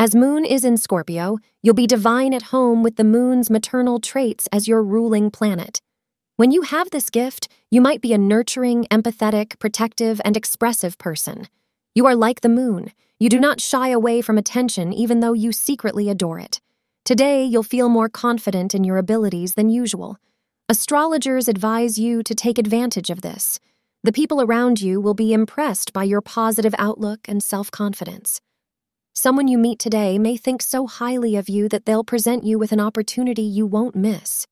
as Moon is in Scorpio, you'll be divine at home with the Moon's maternal traits as your ruling planet. When you have this gift, you might be a nurturing, empathetic, protective, and expressive person. You are like the Moon. You do not shy away from attention even though you secretly adore it. Today, you'll feel more confident in your abilities than usual. Astrologers advise you to take advantage of this. The people around you will be impressed by your positive outlook and self confidence. Someone you meet today may think so highly of you that they'll present you with an opportunity you won't miss.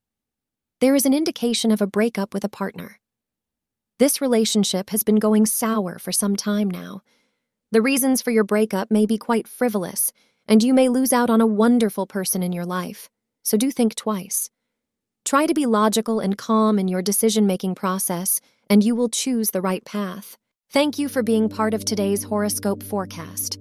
There is an indication of a breakup with a partner. This relationship has been going sour for some time now. The reasons for your breakup may be quite frivolous and you may lose out on a wonderful person in your life, so do think twice. Try to be logical and calm in your decision making process, and you will choose the right path. Thank you for being part of today's horoscope forecast.